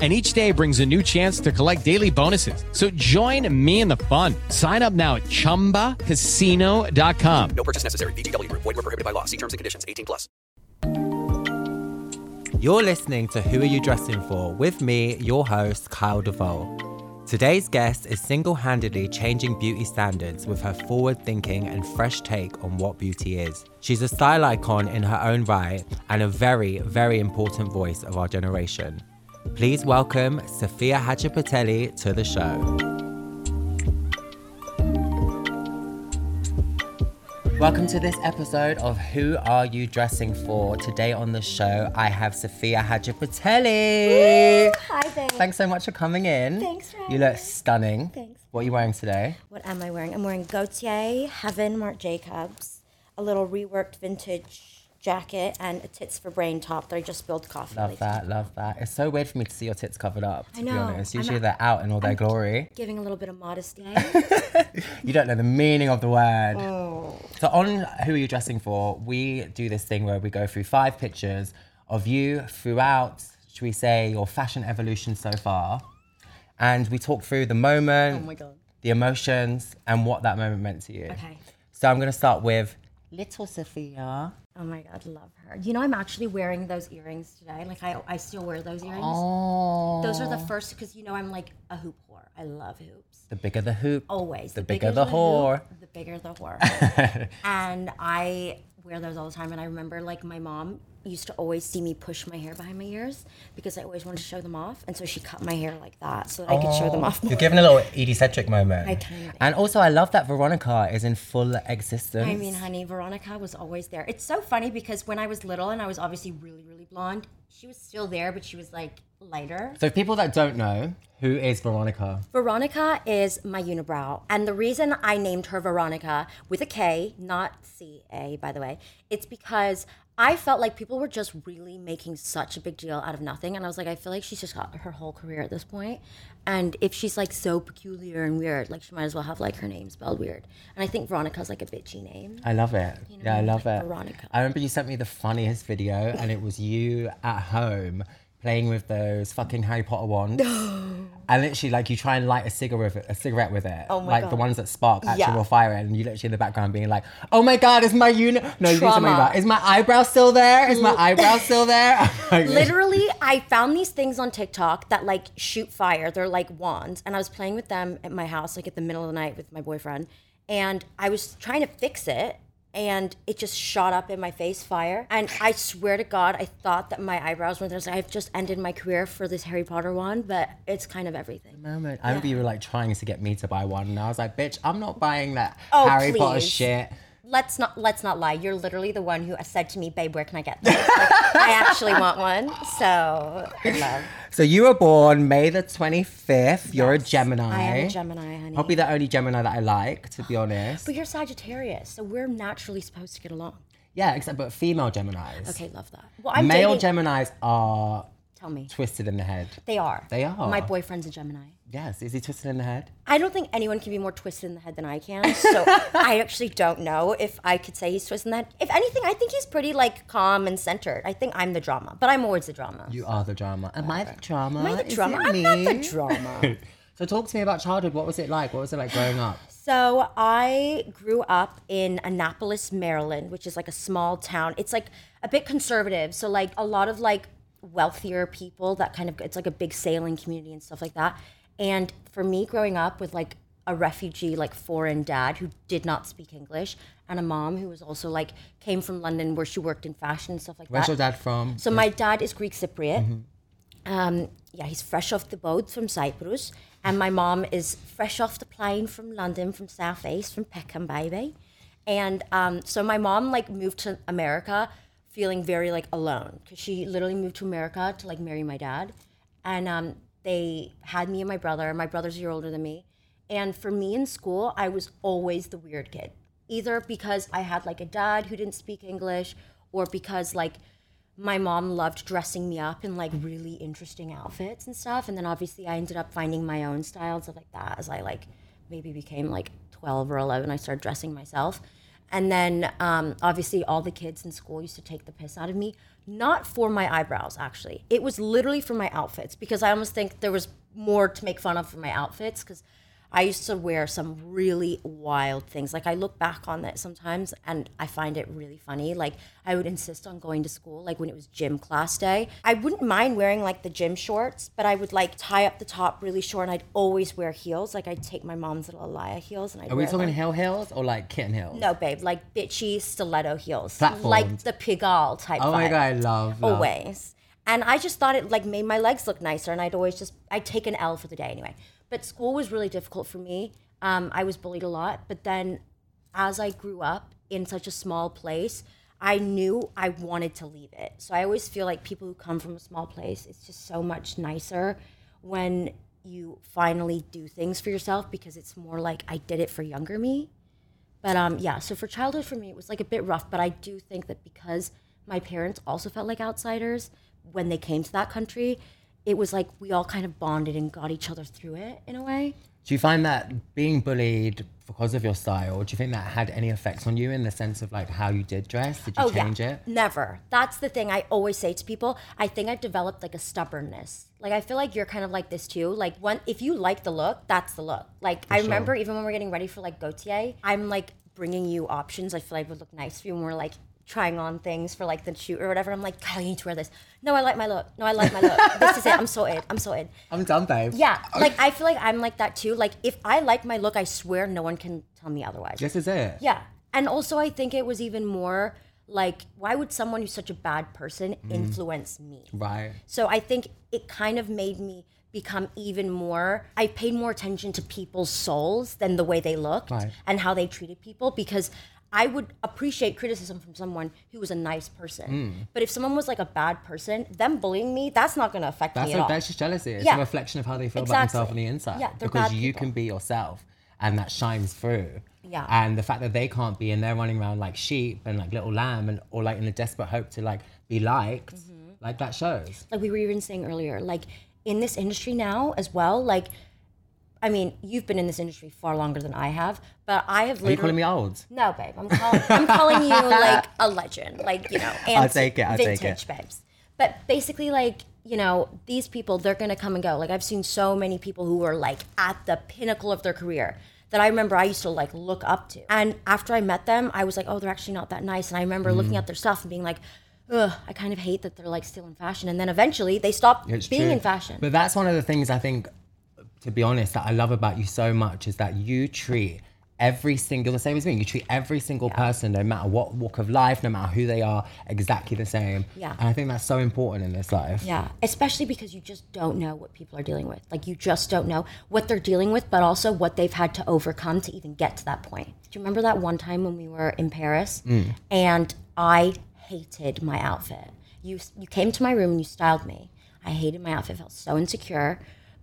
And each day brings a new chance to collect daily bonuses. So join me in the fun. Sign up now at chumbacasino.com. No purchase necessary. VGW Group. Void were prohibited by law. See terms and conditions. 18 plus. You're listening to Who Are You Dressing For with me, your host, Kyle De'Volle. Today's guest is single handedly changing beauty standards with her forward thinking and fresh take on what beauty is. She's a style icon in her own right and a very, very important voice of our generation. Please welcome Sophia Hadjipanteli to the show. Welcome to this episode of Who Are You Dressing For? Today on the show, I have Sophia Hadjipanteli. Hi there. Thanks so much for coming in. Thanks for You look stunning. Thanks. What are you wearing today? What am I wearing? I'm wearing Gaultier Heaven Marc Jacobs, a little reworked vintage jacket, and a Tits for Brain top that I just spilled coffee. Love on. that, love that. It's so weird for me to see your tits covered up, to I be know. honest. I'm Usually a- they're out in all their I'm glory. Giving a little bit of modesty. You don't know the meaning of the word. Oh. So on Who Are You Dressing For, we do this thing where we go through five pictures of you throughout, should we say, your fashion evolution so far. And we talk through the moment, oh my god. the emotions, and what that moment meant to you. Okay. So I'm going to start with Little Sophia. Oh my god, love her. You know, I'm actually wearing those earrings today. Like I, I still wear those earrings. Oh. Those are the oh. first because you know I'm like a hoop whore. I love hoops. The bigger the hoop. Always. The bigger the whore. hoop, the bigger the whore. and I wear those all the time. And I remember like my mom used to always see me push my hair behind my ears because I always wanted to show them off. And so she cut my hair like that so that I could show them oh, off more. You're giving a little Edie Sedgwick moment. I kind of And also, I love that Veronika is in full existence. I mean, honey, Veronika was always there. It's so funny because when I was little and I was obviously really, really blonde, she was still there, but she was like lighter. So, people that don't know, who is Veronika? Veronika is my unibrow. And the reason I named her Veronika with a K, not C A, by the way, it's because I felt like people were just really making such a big deal out of nothing. And I was like, I feel like she's just got her whole career at this point. And if she's like so peculiar and weird, like she might as well have like her name spelled weird. And I think Veronika's like a bitchy name. I love it. yeah, I love like it. Veronika. I remember you sent me the funniest video, and it was you at home playing with those fucking Harry Potter wands. and literally, like, you try and light a cigarette, with it- a cigarette with it. Oh my like the ones that spark actual Yeah. fire, and you literally in the background being like, "Oh my god, is my uni? No, you Trauma. about. Is my eyebrow still there? Is my eyebrow still there? I'm like, Literally, I found these things on TikTok that like shoot fire. They're like wands. And I was playing with them at my house, like at the middle of the night with my boyfriend. And I was trying to fix it. And it just shot up in my face, fire. And I swear to God, I thought that my eyebrows were there. I was like, I've just ended my career for this Harry Potter wand, but it's kind of everything. moment. I remember you were like trying to get me to buy one, and I was like, "Bitch, I'm not buying that Oh, Harry Potter shit." Let's not let's not lie. You're literally the one who said to me, "Babe, where can I get this?" Like, I actually want one. So love. So you were born May the 25th. You're a Gemini. I am a Gemini, honey. Probably the only Gemini that I like, to be honest. But you're Sagittarius, so we're naturally supposed to get along. Yeah, except but female Geminis. Okay, love that. Well, I'm Male dating, Geminis are Tell me, twisted in the head. they are. They are. My boyfriend's a Gemini. Yes, is he twisted in the head? I don't think anyone can be more twisted in the head than I can. So I actually don't know if I could say he's twisted in the head. If anything, I think he's pretty like calm and centered. I think I'm the drama, but I'm always the drama. You are the drama. Am I the drama? Am I the Is drama? I'm not the drama. So talk to me about childhood. What was it like? What was it like growing up? So I grew up in Annapolis, Maryland, which is like a small town. It's like a bit conservative. So like a lot of like wealthier people that kind of it's like a big sailing community and stuff like that. And for me growing up with like a refugee like foreign dad who did not speak English and a mom who was also like came from London where she worked in fashion and stuff like Where's that. Where's your dad from? So my dad is Greek Cypriot. Um, yeah, he's fresh off the boat from Cyprus, and my mom is fresh off the plane from London, from South East, from Peckham, baby. And um, so my mom like moved to America, feeling very like alone because she literally moved to America to like marry my dad, and um, they had me and my brother. My brother's a year older than me, and for me in school, I was always the weird kid either because I had like a dad who didn't speak English or because like my mom loved dressing me up in like really interesting outfits and stuff. And then obviously I ended up finding my own style and stuff like that as I like maybe became like 12 or 11. I started dressing myself. And then um, obviously all the kids in school used to take the piss out of me, not for my eyebrows actually. It was literally for my outfits because I almost think there was more to make fun of for my outfits because I used to wear some really wild things. Like I look back on that sometimes and I find it really funny. Like I would insist on going to school, like when it was gym class day. I wouldn't mind wearing like the gym shorts, but I would like tie up the top really short and I'd always wear heels. Like I'd take my mom's little Alaïa heels and I'd Are we talking them. hill heels or like kitten heels? No, babe, like bitchy stiletto heels. Platforms. Like the Pigalle type Oh my vibe god, I love, love. always. And I just thought it like made my legs look nicer, and I'd always just I'd take an L for the day anyway. But school was really difficult for me. Um, I was bullied a lot, but then as I grew up in such a small place, I knew I wanted to leave it. So I always feel like people who come from a small place, it's just so much nicer when you finally do things for yourself because it's more like I did it for younger me. But um, yeah, so for childhood for me, it was like a bit rough. But I do think that because my parents also felt like outsiders when they came to that country, it was like we all kind of bonded and got each other through it in a way. Do you find that being bullied because of your style, do you think that had any effects on you in the sense of like how you did dress? Did you oh, change it? Never. That's the thing I always say to people. I think I've developed like a stubbornness. Like I feel like you're kind of like this too. Like one, if you like the look, that's the look. Like I remember even when we're getting ready for like Gaultier, I'm like bringing you options. I feel like would look nice for you, and we're like trying on things for like the shoot or whatever. I'm like, Kyle, you need to wear this. No, I like my look. No, I like my look. this is it. I'm sorted. I'm sorted. I'm done, babe. Yeah, oh. like I feel like I'm like that too. Like if I like my look, I swear no one can tell me otherwise. This is it. Yeah. And also, I think it was even more like, why would someone who's such a bad person mm. influence me? Right. So I think it kind of made me become even more, I paid more attention to people's souls than the way they looked Right. and how they treated people because. I would appreciate criticism from someone who was a nice person. Hmm. But if someone was like a bad person, them bullying me, that's not going to affect That's me all. that's just jealousy. It's Yeah. a reflection of how they feel about themselves on the inside. Yeah, because you people. can be yourself and that shines through. Yeah. And the fact that they can't be and they're running around like sheep and like little lamb and or like in a desperate hope to like be liked, Mm-hmm. like that shows. like we were even saying earlier, like in this industry now as well, like I mean, you've been in this industry far longer than I have, but I have Are you literally calling me old? No, babe, I'm calling I'm calling you like a legend, like you know, and I'll take it, I'll take vintage it. babes. But basically, like you know, these people they're gonna come and go. Like I've seen so many people who are like at the pinnacle of their career that I remember I used to like look up to. And after I met them, I was like, oh, they're actually not that nice. And I remember Mm. looking at their stuff and being like. Ugh, I kind of hate that they're like still in fashion, and then eventually they stop being true. in fashion. But that's one of the things I think, to be honest, that I love about you so much is that you treat every single, the same as me, you treat every single person, no matter what walk of life, no matter who they are, exactly the same. Yeah. And I think that's so important in this life. Yeah, especially because you just don't know what people are dealing with. Like you just don't know what they're dealing with, but also what they've had to overcome to even get to that point. Do you remember that one time when we were in Paris mm. and I hated my outfit? You you came to my room and you styled me. I hated my outfit. Felt so insecure.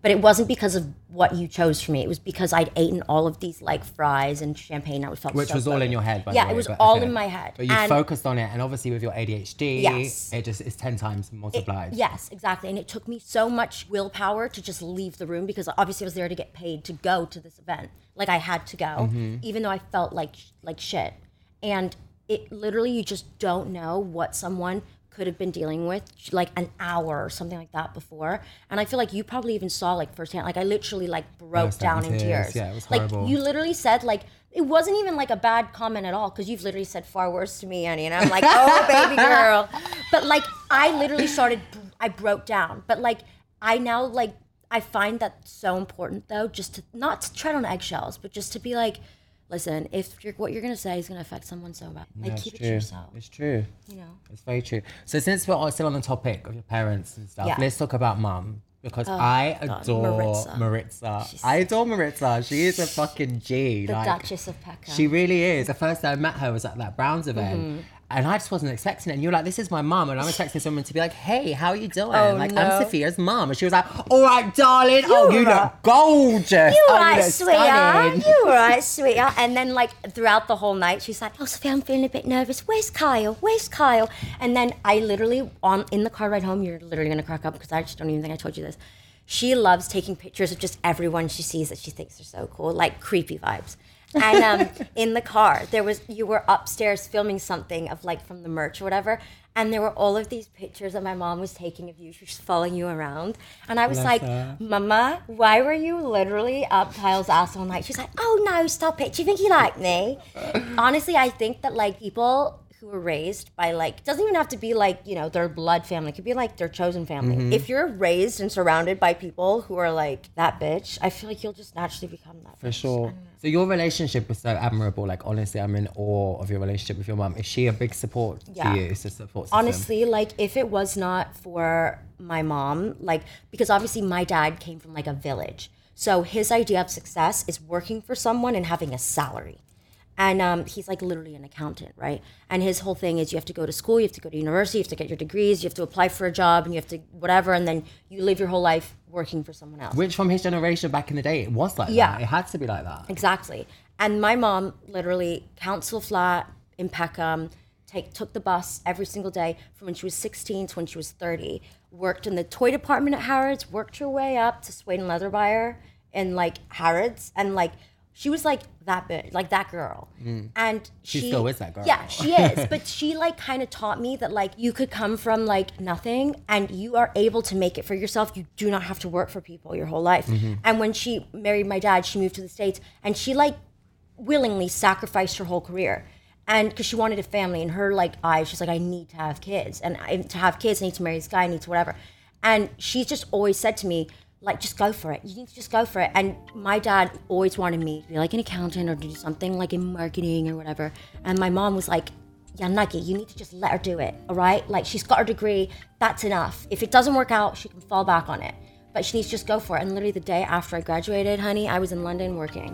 But it wasn't because of what you chose for me. It was because I'd eaten all of these like fries and champagne. I felt Which so was all in your head, by yeah, the way. it was all in my head. But you And- focused on it, and obviously with your ADHD, Yes. it just is 10 times multiplied. Yes, exactly. And it took me so much willpower to just leave the room because obviously I was there to get paid to go to this event. Like I had to go, mm-hmm. even though I felt like like shit. And it literally you just don't know what someone could have been dealing with like an hour or something like that before. And I feel like you probably even saw like firsthand. Like I literally like broke down in tears. Yeah, it was horrible. like you literally said like it wasn't even like a bad comment at all because you've literally said far worse to me, Annie, and I'm like, oh baby girl. But like I literally started, I broke down. But like I now like I find that so important though, just to not to tread on eggshells, but just to be like, listen, if you're, what you're gonna say is gonna affect someone so bad, like That's keep it to yourself. It's true. You know. It's very true. So since we're all still on the topic of your parents and stuff, Yeah. let's talk about mum. Because I God, adore Maritza. Maritza. I adore Maritza. She is a fucking G. The like, Duchess of Peckham. She really is. The first time I met her was at that Browns event. Mm-hmm. And I just wasn't expecting it. And you're like, "This is my mom. and I'm expecting someone to be like, "Hey, how are you doing?" Oh, like, no. I'm Sophia's mom. and she was like, "All right, darling. oh, you right. look gorgeous. Oh, you oh, right, look sweetheart. stunning." You right, sweetheart. And then like throughout the whole night, she's like, "Oh, Sophia, I'm feeling a bit nervous. Where's Kyle? Where's Kyle?" And then I literally on in the car ride home, you're literally gonna crack up because I just don't even think I told you this. She loves taking pictures of just everyone she sees that she thinks are so cool, like creepy vibes. And um, in the car, there was you were upstairs filming something of like from the merch or whatever, and there were all of these pictures that my mom was taking of you. She was following you around, and I was like, "Mama, why were you literally up Kyle's ass all night?" She's like, "Oh no, stop it! Do you think he liked me?" Honestly, I think that like people who were raised by like doesn't even have to be like you know their blood family. It could be like their chosen family. Mm-hmm. If you're raised and surrounded by people who are like that bitch, I feel like you'll just naturally become that. For sure. So your relationship was so admirable. Like honestly, I'm in awe of your relationship with your mom Is she a big support Yeah. to you? It's a support system. honestly like if it was not for my mom like because obviously my dad came from like a village so his idea of success is working for someone and having a salary and um, he's like literally an accountant right and his whole thing is you have to go to school you have to go to university you have to get your degrees you have to apply for a job and you have to whatever and then you live your whole life working for someone else Which from his generation back in the day, it was like Yeah. that. It had to be like that. Exactly. And my mom literally council flat in Peckham, take took the bus every single day from when she was 16 to when she was 30. Worked in the toy department at Harrods, worked her way up to Suede and Leather Buyer in like Harrods and like she was like that bitch, like that girl. And Mm. She she still is that girl. Yeah, she is. but she like kind of taught me that like you could come from like nothing and you are able to make it for yourself. You do not have to work for people your whole life. Mm-hmm. And when she married my dad, she moved to the States and she like willingly sacrificed her whole career. And because she wanted a family in her like eyes, she's like, I need to have kids. And I, to have kids, I need to marry this guy, I need to whatever. And she's just always said to me, like, just go for it. You need to just go for it. And my dad always wanted me to be like an accountant or do something like in marketing or whatever. And my mom was like, Nuggy, you need to just let her do it, all right? Like, she's got her degree, that's enough. If it doesn't work out, she can fall back on it. But she needs to just go for it. And literally the day after I graduated, honey, I was in London working.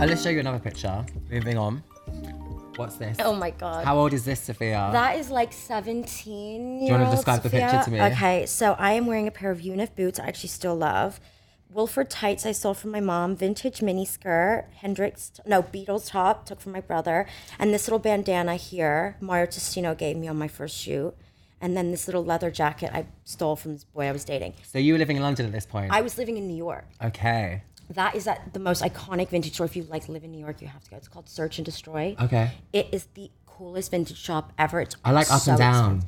Uh, let's show you another picture. Moving on. What's this? Oh my God. How old is this, Sophia? That is like 17 you wanna year old describe the picture to me? Okay, so I am wearing a pair of Unif boots I actually still love. Wolford tights I stole from my mom, vintage mini skirt, Hendrix, no, Beatles top, took from my brother, and this little bandana here, Mario Testino gave me on my first shoot. And then this little leather jacket I stole from this boy I was dating. so you were living in London at this point? I was living in New York. okay. That is at the most iconic vintage store. If you like live in New York, you have to go. It's called Search and Destroy. Okay. It is the coolest vintage shop ever. It's I like Up so and Down.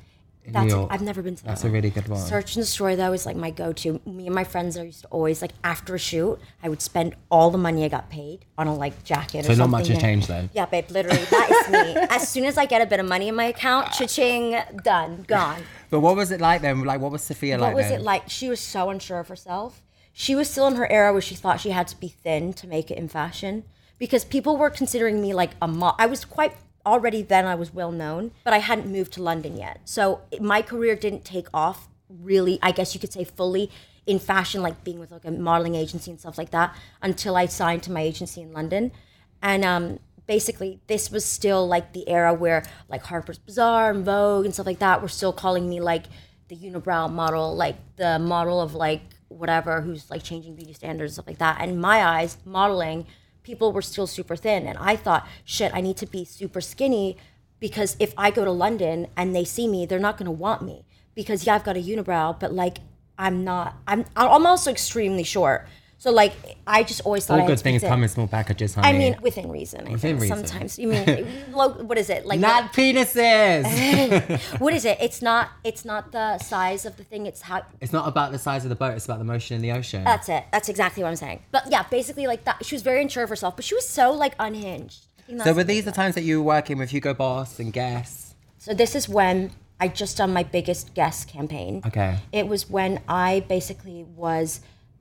That's New it. York. I've never been to that. That's a really good one. Search and Destroy though is like my go-to. Me and my friends I used to always like after a shoot, I would spend all the money I got paid on a like jacket. So or not something much has changed then? Yeah, babe. Literally, that is me. as soon as I get a bit of money in my account, cha-ching, done, gone. But what was it like then? Like, what was Sophia What like What was then? it like? She was so unsure of herself. She was still in her era where she thought she had to be thin to make it in fashion because people were considering me like a mo I was quite already then I was well known, but I hadn't moved to London yet. So my career didn't take off really, I guess you could say fully in fashion like being with like a modeling agency and stuff like that until I signed to my agency in London. And um basically this was still like the era where like Harper's Bazaar and Vogue and stuff like that were still calling me like the unibrow model, like the model of like whatever who's like changing beauty standards stuff like that. And my eyes, modeling, people were still super thin, and I thought, shit, I need to be super skinny because if I go to London and they see me, they're not gonna want me because yeah, I've got a unibrow, but like I'm not. I'm I'm also extremely short. So like I just always thought All good things thin. come in small packages, honey. I mean, within reason. I Within think. reason. Sometimes you mean what is it like? not penises. what is it? It's not. It's not the size of the thing. It's how. it's not about the size of the boat. It's about the motion in the ocean. That's it. That's exactly what I'm saying. But yeah, basically like that. She was very unsure of herself, but she was so like unhinged. So were these the times that you were working with Hugo Boss and Guess? So this is when I just done my biggest Guess campaign. Okay. It was when I basically was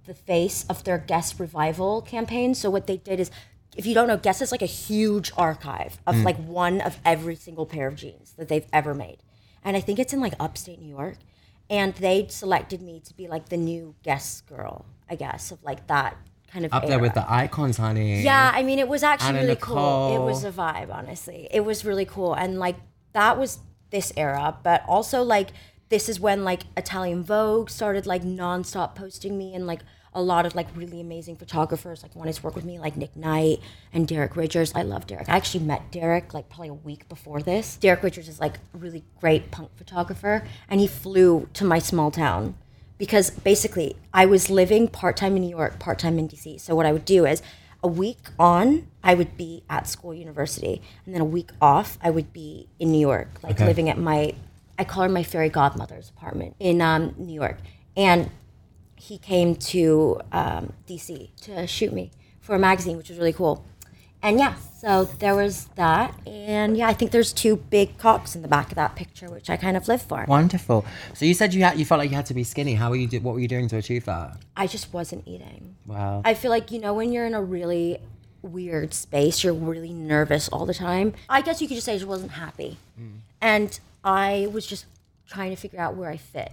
the face of their Guess revival campaign. So what they did is, if you don't know, Guess is like a huge archive of mm. like one of every single pair of jeans that they've ever made, and I think it's in like upstate New York. And they selected me to be like the new Guess girl, I guess, of like that kind of Up there with the icons, honey. Yeah, I mean, it was actually Anna really cool. It was a vibe, honestly. It was really cool. And like, that was this era, but also like, this is when like Italian Vogue started like nonstop posting me and like a lot of like really amazing photographers like wanted to work with me, like Nick Knight and Derek Ridgers. I love Derek. I actually met Derek like probably a week before this. Derek Ridgers is like really great punk photographer, and he flew to my small town because basically I was living part time in New York, part time in DC. So what I would do is a week on, I would be at school, university, and then a week off, I would be in New York, like Okay. living at my, I call her my fairy godmother's apartment in um, New York, and he came to um, DC to shoot me for a magazine, which was really cool. And yeah, so there was that, and yeah, I think there's two big cocks in the back of that picture, which I kind of live for. Wonderful. So you said you had you felt like you had to be skinny. How were you? Do, what were you doing to achieve that? I just wasn't eating. Wow. I feel like, you know, when you're in a really weird space, you're really nervous all the time. I guess you could just say I just wasn't happy. And I was just trying to figure out where I fit.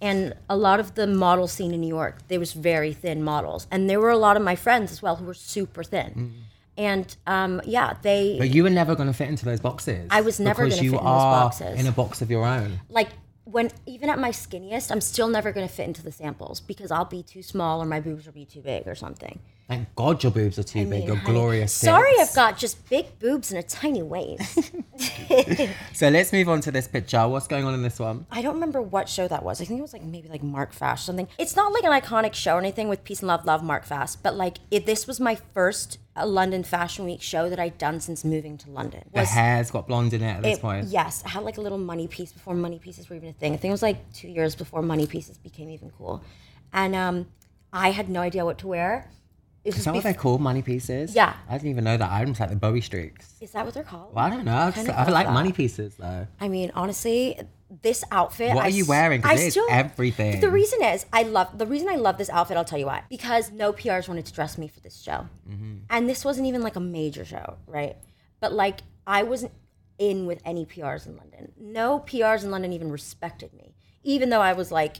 And a lot of the model scene in New York, there was very thin models. And there were a lot of my friends as well who were super thin. And um, yeah, they But you were never going to fit into those boxes. I was never gonna fit in those boxes. in a box of your own. like when even at my skinniest, I'm still never going to fit into the samples because I'll be too small or my boobs will be too big or something. Thank God your boobs are too I big. Your honey, glorious. Sorry, tits. I've got just big boobs and a tiny waist. So let's move on to this picture. What's going on in this one? I don't remember what show that was. I think it was like maybe like Mark Fast or something. It's not like an iconic show or anything with Peace and Love, Love Mark Fast, but like it, this was my first uh, London Fashion Week show that I'd done since moving to London. The Was hair's got blonde in it at this it- point. Yes, I had like a little money piece before money pieces were even a thing. I think it was like two years before money pieces became even cool, and um, I had no idea what to wear. Is that what they're called? Money pieces? Yeah. I didn't even know that. I just like the Bowie streaks. Is that what they're called? Well, I don't know. I, just, I like that. money pieces though. I mean, honestly, this outfit. What I are you wearing? I still- everything. The reason is, I love the reason I love this outfit. I'll tell you why. Because no PRs wanted to dress me for this show, Mm-hmm. and this wasn't even like a major show, right? But like, I wasn't in with any PRs in London. No PRs in London even respected me, even though I was like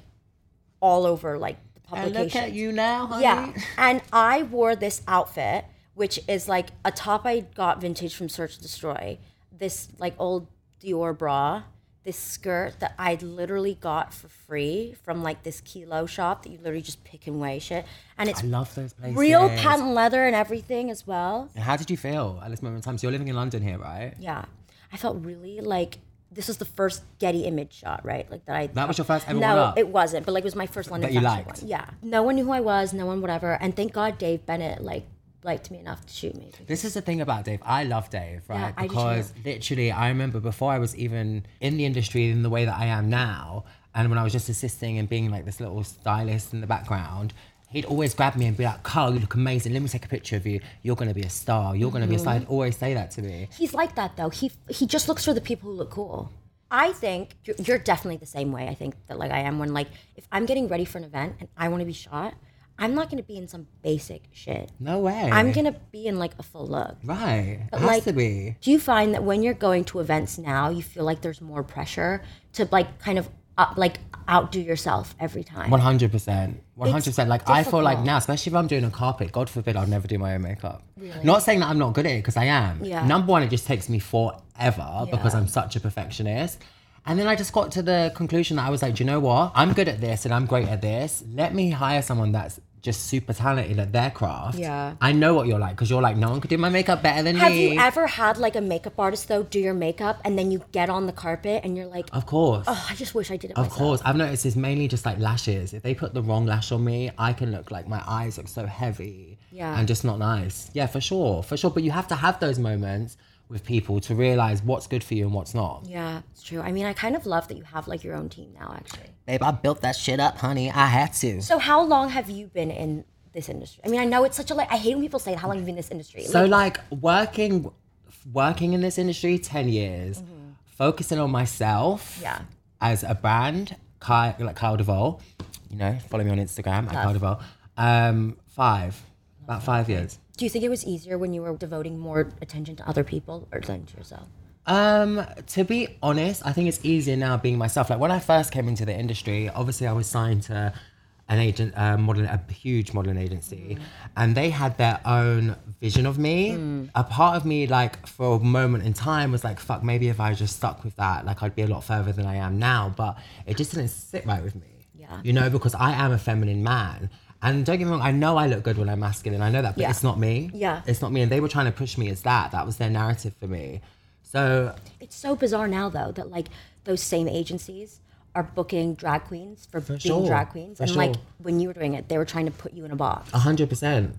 all over like the And look at you now, honey. Yeah. And I wore this outfit, which is like a top I got vintage from Search and Destroy, this like old Dior bra, this skirt that I literally got for free from like this kilo shop that you literally just pick and weigh shit. And it's I love those places. real patent leather and everything as well. And How did you feel at this moment in time? So you're living in London here, right? Yeah. I felt really like this was the first Getty image shot, right? Like that I That was your first ever No, it wasn't, but like it was my first London That you fashion liked? one. Yeah. No one knew who I was, no one whatever. And thank God Dave Bennett like liked me enough to shoot me. This is the thing about Dave. I love Dave, right? Yeah, because too. literally, I remember before I was even in the industry in the way that I am now, and when I was just assisting and being like this little stylist in the background, he'd always grab me and be like, Carl, you look amazing. Let me take a picture of you. You're going to be a star. You're going to be a star. He'd always say that to me. He's like that though. He he just looks for the people who look cool. I think you're, you're definitely the same way. I think that like I am when like if I'm getting ready for an event and I want to be shot, I'm not going to be in some basic shit. No way. I'm going to be in like a full look. Right. But it has like, to be. do you find that when you're going to events now, you feel like there's more pressure to like kind of uh, like outdo yourself every time? One hundred percent, one hundred percent. Like I feel like now, especially if I'm doing a carpet. God forbid, I'll never do my own makeup. Not saying that I'm not good at it because I am. Yeah. Number one, it just takes me forever because I'm such a perfectionist. And then I just got to the conclusion that I was like, do you know what? I'm good at this and I'm great at this. Let me hire someone that's just super talented at their craft. Yeah. I know what you're like because you're like, no one could do my makeup better than Have me. Have you ever had like a makeup artist though do your makeup and then you get on the carpet and you're like, Of course. oh, I just wish I did it Of myself. course, I've noticed it's mainly just like lashes. If they put the wrong lash on me, I can look like my eyes look so heavy Yeah. and just not nice. Yeah, for sure, for sure. But you have to have those moments with people to realize what's good for you and what's not. Yeah, it's true. I mean, I kind of love that you have like your own team now, actually. Babe, I built that shit up, honey. I had to. So, how long have you been in this industry? I mean, I know it's such a like. I hate when people say how long you've been in this industry. So like working, working in this industry ten years, focusing on myself. Mm-hmm. Yeah. As a brand, Kai, like Kyle De'Volle, you know, follow me on Instagram at Kyle De'Volle. Um, five, about five years. Do you think it was easier when you were devoting more attention to other people or than to yourself? Um, to be honest, I think it's easier now being myself. Like when I first came into the industry, obviously I was signed to an agent, uh, modeling, a huge modeling agency, and they had their own vision of me. A part of me, like for a moment in time, was like, "Fuck, maybe if I just stuck with that, like I'd be a lot further than I am now." But it just didn't sit right with me. Yeah. You know, because I am a feminine man. And don't get me wrong, I know I look good when I'm masculine. I know that, but Yeah. it's not me. Yeah. It's not me. And they were trying to push me as that. That was their narrative for me. So It's so bizarre now, though, that like those same agencies are booking drag queens for, being sure, drag queens, for and like when you were doing it, they were trying to put you in a box. A hundred percent.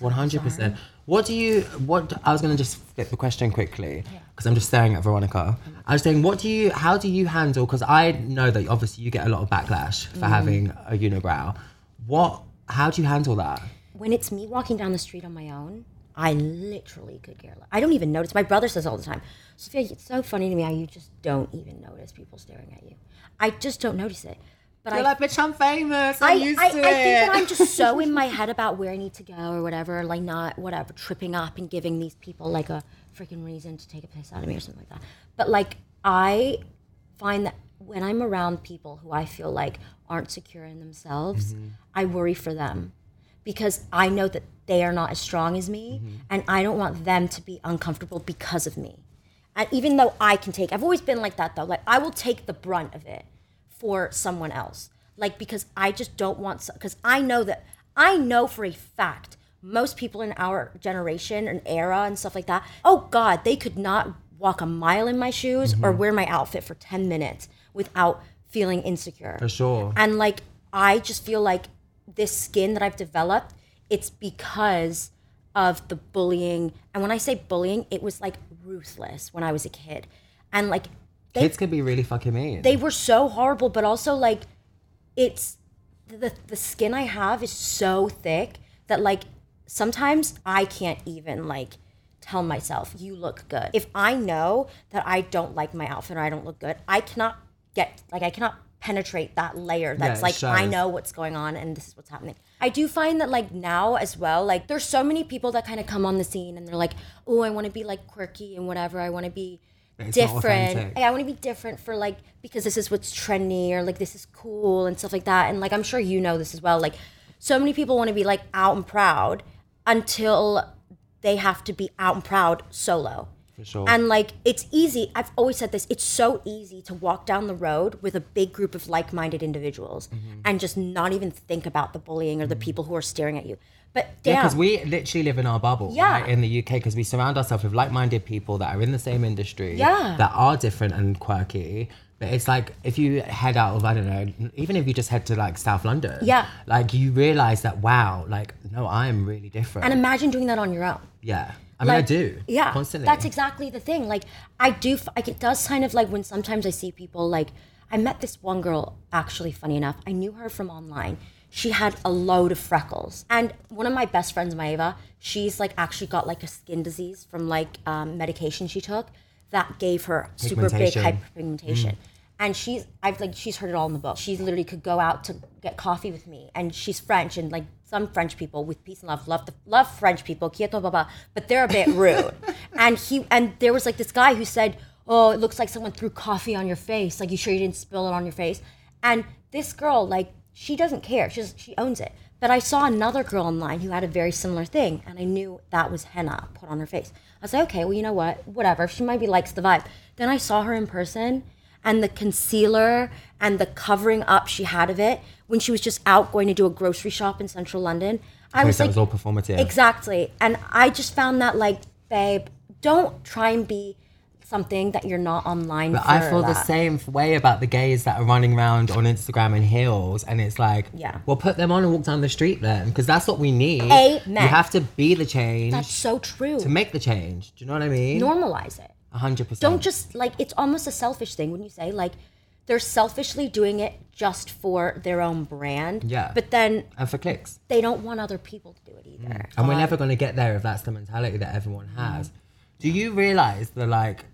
One hundred percent. What do you? What I was gonna just flip the question quickly because I'm just staring at Veronika. I was saying, what do you? How do you handle? Because I know that obviously you get a lot of backlash for mm-hmm. having a unibrow. What? How do you handle that? when it's me walking down the street on my own, I literally could care less. I don't even notice. My brother says all the time, Sophia, it's so funny to me how you just don't even notice people staring at you. I just don't notice it. But I, like, bitch, I'm famous. I'm used to. I, I think that I'm just so in my head about where I need to go or whatever, like not whatever, tripping up and giving these people like a freaking reason to take a piss out of me or something like that. But like I find that when I'm around people who I feel like aren't secure in themselves, mm-hmm. I worry for them because I know that they are not as strong as me mm-hmm. and I don't want them to be uncomfortable because of me. And even though I can take, I've always been like that though. Like I will take the brunt of it for someone else. Like because I just don't want, because I know that, I know for a fact most people in our generation and era and stuff like that, oh God, they could not walk a mile in my shoes or mm-hmm. wear my outfit for 10 minutes without feeling insecure. For sure. And like, I just feel like this skin that I've developed, it's because of the bullying. And when I say bullying, it was like ruthless when I was a kid. And like, they, Kids can be really fucking mean. they were so horrible, but also like, it's the, the skin I have is so thick that like sometimes I can't even like tell myself you look good. If I know that I don't like my outfit or I don't look good, I cannot get like I cannot penetrate that layer that's it like I know what's going on and this is what's happening. I do find that like now as well, like there's so many people that kind of come on the scene and they're like, "Oh, I want to be like quirky and whatever. I want to be It's different. authentic. I want to be different for like because this is what's trendy or like this is cool and stuff like that. And like I'm sure you know this as well. Like so many people want to be like out and proud until they have to be out and proud solo. Sure. And like it's easy. I've always said this. It's so easy to walk down the road with a big group of like-minded individuals Mm-hmm. and just not even think about the bullying or the people who are staring at you. But Yeah, damn, because we literally live in our bubble Yeah. right, in the UK because we surround ourselves with like-minded people that are in the same industry Yeah. that are different and quirky. But it's like if you head out of I don't know, even if you just head to like South London, Yeah. like you realize that wow, like no, I am really different. and imagine doing that on your own. yeah, I mean I do. Yeah, constantly. That's exactly the thing. Like I do. Like it does kind of like when sometimes I see people. Like I met this one girl. Actually, funny enough, I knew her from online. She had a load of freckles, and one of my best friends, Maeva, she's like actually got like a skin disease from like um, medication she took that gave her super big Pigmentation. hyperpigmentation. And she's, I've like, she's heard it all in the book. She literally could go out to get coffee with me, and she's French, and like some French people with peace and love love the, love French people, quieto, blah, but they're a bit rude. and he, and there was like this guy who said, "Oh, it looks like someone threw coffee on your face. Like, you sure you didn't spill it on your face?" And this girl, like, she doesn't care. She's she owns it. But I saw another girl online who had a very similar thing, and I knew that was henna put on her face. I was like, okay, well, you know what? Whatever. She might be likes the vibe. Then I saw her in person, and the concealer and the covering up she had of it when she was just out going to do a grocery shop in central London. I was that like, was all performative. Exactly. And I just found that like, babe, don't try and be something that you're not online But for. I feel the same way about the gays that are running around on Instagram in heels, and it's like, Yeah. well, put them on and walk down the street then, because that's what we need. Amen. You have to be the change That's so true. to make the change. Do you know what I mean? Normalize it. A hundred percent. Don't just like it's almost a selfish thing when you say like they're selfishly doing it just for their own brand. Yeah. But then and for clicks. they don't want other people to do it either. Mm. And we're never going to get there if that's the mentality that everyone has. Do you realize the like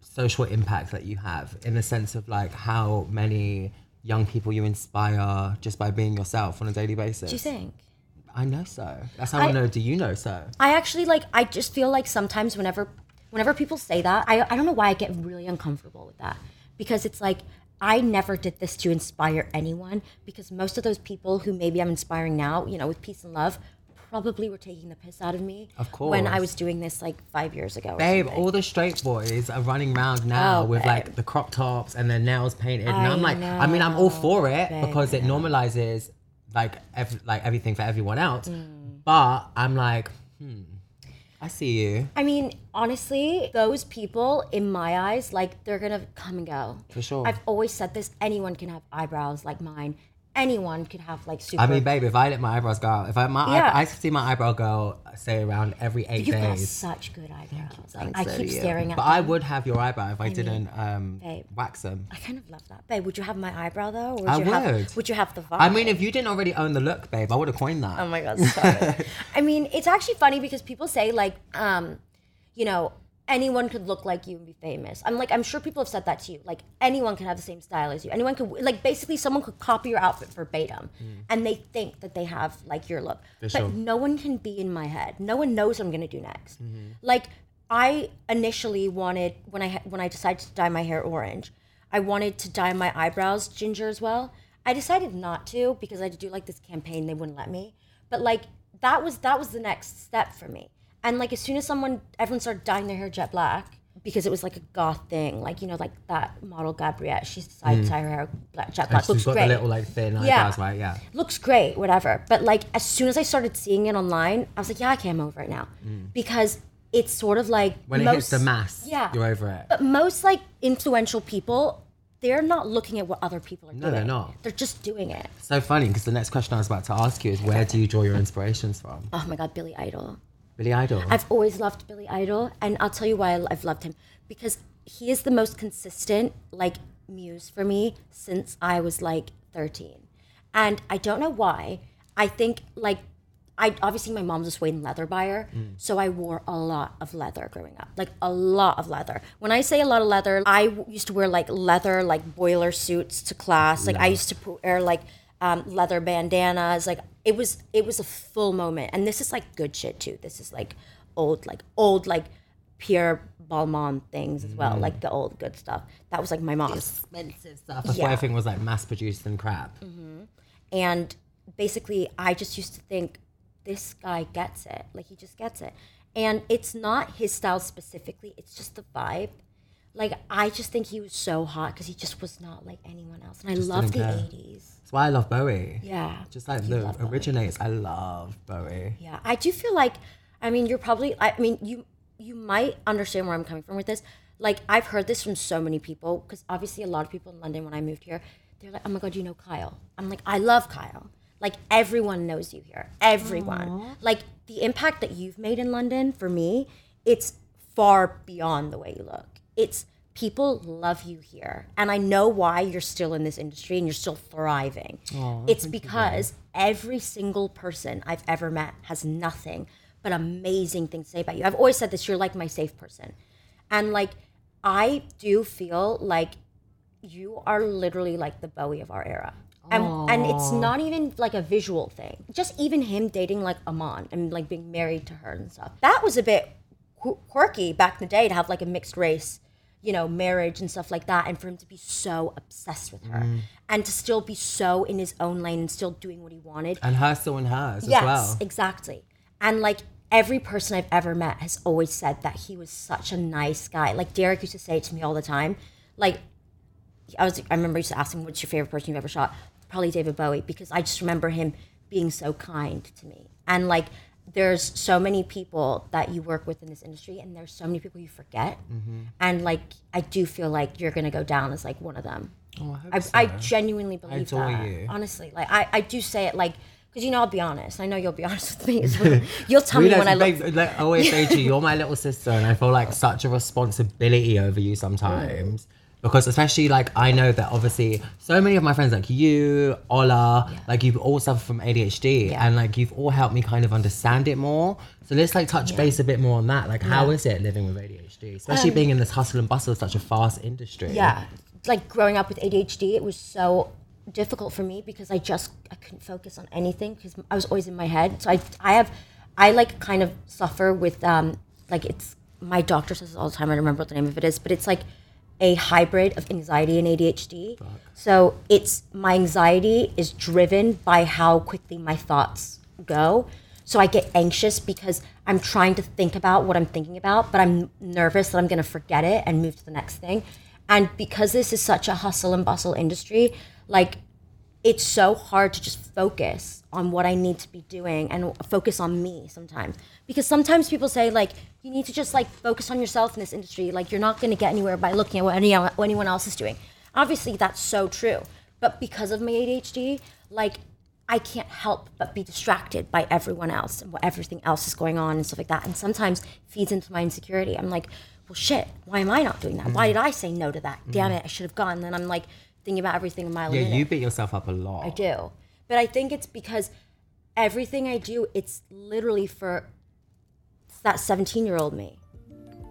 social impact that you have in the sense of like how many young people you inspire just by being yourself on a daily basis? Do you think? I know so. That's how I, I- know. Do you know so? I actually like I just feel like sometimes whenever whenever people say that, I I don't know why I get really uncomfortable with that. Because it's like I never did this to inspire anyone because most of those people who maybe I'm inspiring now, you know, with peace and love, probably were taking the piss out of me Of course. when I was doing this like 5 years ago. Babe, all the straight boys are running around now Oh, with babe. like the crop tops and their nails painted. and I I'm like, I mean, I'm all for it know, because it normalizes like ev- like everything for everyone else. But I'm like, hmm, I see you I mean, honestly, those people in my eyes, like they're gonna come and go. for sure. I've always said this: anyone can have eyebrows like mine. Anyone could have like super. I mean, babe, if I let my eyebrows go if I my Yeah. I, I see my eyebrow go say around every eight you've got days. such good eyebrows. Like, I so keep staring at them. But them. I would have your eyebrow if I, didn't um, babe. wax them. I kind of love that, babe. Would you have my eyebrow though? Or would I you Have, would. would you have the vibe? I mean, if you didn't already own the look, babe, I would have coined that. Oh my god, stop. I mean, it's actually funny because people say like, um, you know, anyone could look like you and be famous. I'm like, I'm sure people have said that to you. Like anyone can have the same style as you. Anyone could like basically someone could copy your outfit verbatim, mm. and they think that they have like your look. but sure. no one can be in my head. No one knows what I'm gonna do next. Mm-hmm. Like I initially wanted when I when I decided to dye my hair orange, I wanted to dye my eyebrows ginger as well. I decided not to because I had to do like this campaign. They wouldn't let me. But like that was that was the next step for me. And like as soon as someone everyone started dyeing their hair jet black because it was like a goth thing, like you know like that model Gabrielle, she decided to dye her hair black, jet black. she's Looks got great. the little like thin Yeah. eyebrows, right? Yeah. Looks great, whatever. But like as soon as I started seeing it online, I was like, yeah, I can't over it now because it's sort of like Mm. When it most, hits the mass, yeah, you're over it. But most like influential people, they're not looking at what other people are No, doing. they're not. They're just doing it. So funny because the next question I was about to ask you is where do you draw your inspirations from? Oh my god, Billy Idol. Billy Idol. I've always loved Billy Idol, and I'll tell you why I've loved him because he is the most consistent like muse for me since I was like 13, and I don't know why. I think like I obviously my mom's a suede and leather buyer, so I wore a lot of leather growing up, like a lot of leather. When I say a lot of leather, I w- used to wear like leather like boiler suits to class. Like I used to wear like um, leather bandanas. Like it was it was a full moment, and this is like good shit too. This is like old like old like pure Balmain things as well, like the old good stuff. That was like my mom's. expensive stuff. That's Yeah. why everything was like mass produced and crap. Mm-hmm. And basically, I just used to think this guy gets it. Like he just gets it. And it's not his style specifically, it's just the vibe. Like I just think he was so hot because he just was not like anyone else. And I love the care. 80s. That's why I love Bowie. Yeah. Just like You the love Bowie. I love Bowie. Yeah, I do feel like, I mean, you're probably, I mean, you you might understand where I'm coming from with this. Like, I've heard this from so many people because obviously a lot of people in London when I moved here, they're like, "Oh my god, you know Kyle?" I'm like, "I love Kyle." Like everyone knows you here, everyone. Like the impact that you've made in London for me, it's far beyond the way you look. It's people love you here, and I know why you're still in this industry and you're still thriving. it's because every single person I've ever met has nothing but amazing things to say about you. I've always said this: you're like my safe person, and like I do feel like you are literally like the Bowie of our era. And, and it's not even like a visual thing. Just even him dating like Iman and like being married to her and stuff. That was a bit quirky back in the day to have like a mixed race, you know, marriage and stuff like that. And for him to be so obsessed with her mm. and to still be so in his own lane and still doing what he wanted. And her still in hers Yes, as well. Yes, exactly. And like every person I've ever met has always said that he was such a nice guy. Like Derek used to say it to me all the time. Like I was I remember used to ask him, "What's your favorite person you've ever shot?" Probably David Bowie because I just remember him being so kind to me. And like, there's so many people that you work with in this industry, and there's so many people you forget. Mm-hmm. And like, I do feel like you're gonna go down as like one of them. Oh, I, I genuinely believe adore that. you. Honestly, like I, I do say it like because you know I'll be honest. I know you'll be honest with me well. You'll tell me when I look. like, I always say to you, you're my little sister, and I feel like such a responsibility over you sometimes. Because especially like I know that obviously so many of my friends like you, Ola, like you've all suffered from ADHD Yeah. and like you've all helped me kind of understand it more. So let's like touch base a bit more on that. Like how is it living with ADHD? Especially being in this hustle and bustle of such a fast industry. Um, Yeah, like growing up with ADHD, it was so difficult for me because I just I couldn't focus on anything because I was always in my head. So I I have I like kind of suffer with um like it's my doctor says it all the time. I don't remember what the name of it is, but it's like a hybrid of anxiety and ADHD. So it's my anxiety is driven by how quickly my thoughts go. So I get anxious because I'm trying to think about what I'm thinking about, but I'm nervous that I'm going to forget it and move to the next thing. And because this is such a hustle and bustle industry, like it's so hard to just focus on what I need to be doing and focus on me sometimes. Because sometimes people say like you need to just like focus on yourself in this industry. Like you're not going to get anywhere by looking at what, any, what anyone else is doing. Obviously, that's so true. But because of my ADHD, like I can't help but be distracted by everyone else and what everything else is going on and stuff like that. And sometimes feeds into my insecurity. I'm like, well, shit, why am I not doing that? Why mm-hmm. did I say no to that? Damn mm-hmm. it, I should have gone. And then I'm like thinking about everything a mile a Yeah, minute. you beat yourself up a lot. I do. But I think it's because everything I do, it's literally for that 17 year old me,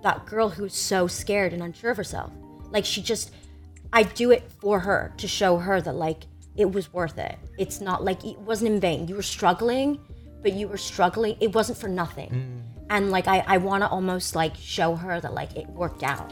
that girl who's so scared and unsure of herself. Like, she just, I do it for her to show her that, like, it was worth it. It's not like it wasn't in vain. You were struggling, but you were struggling. It wasn't for nothing. Mm. And, like, I, I want to almost, like, show her that, like, it worked out.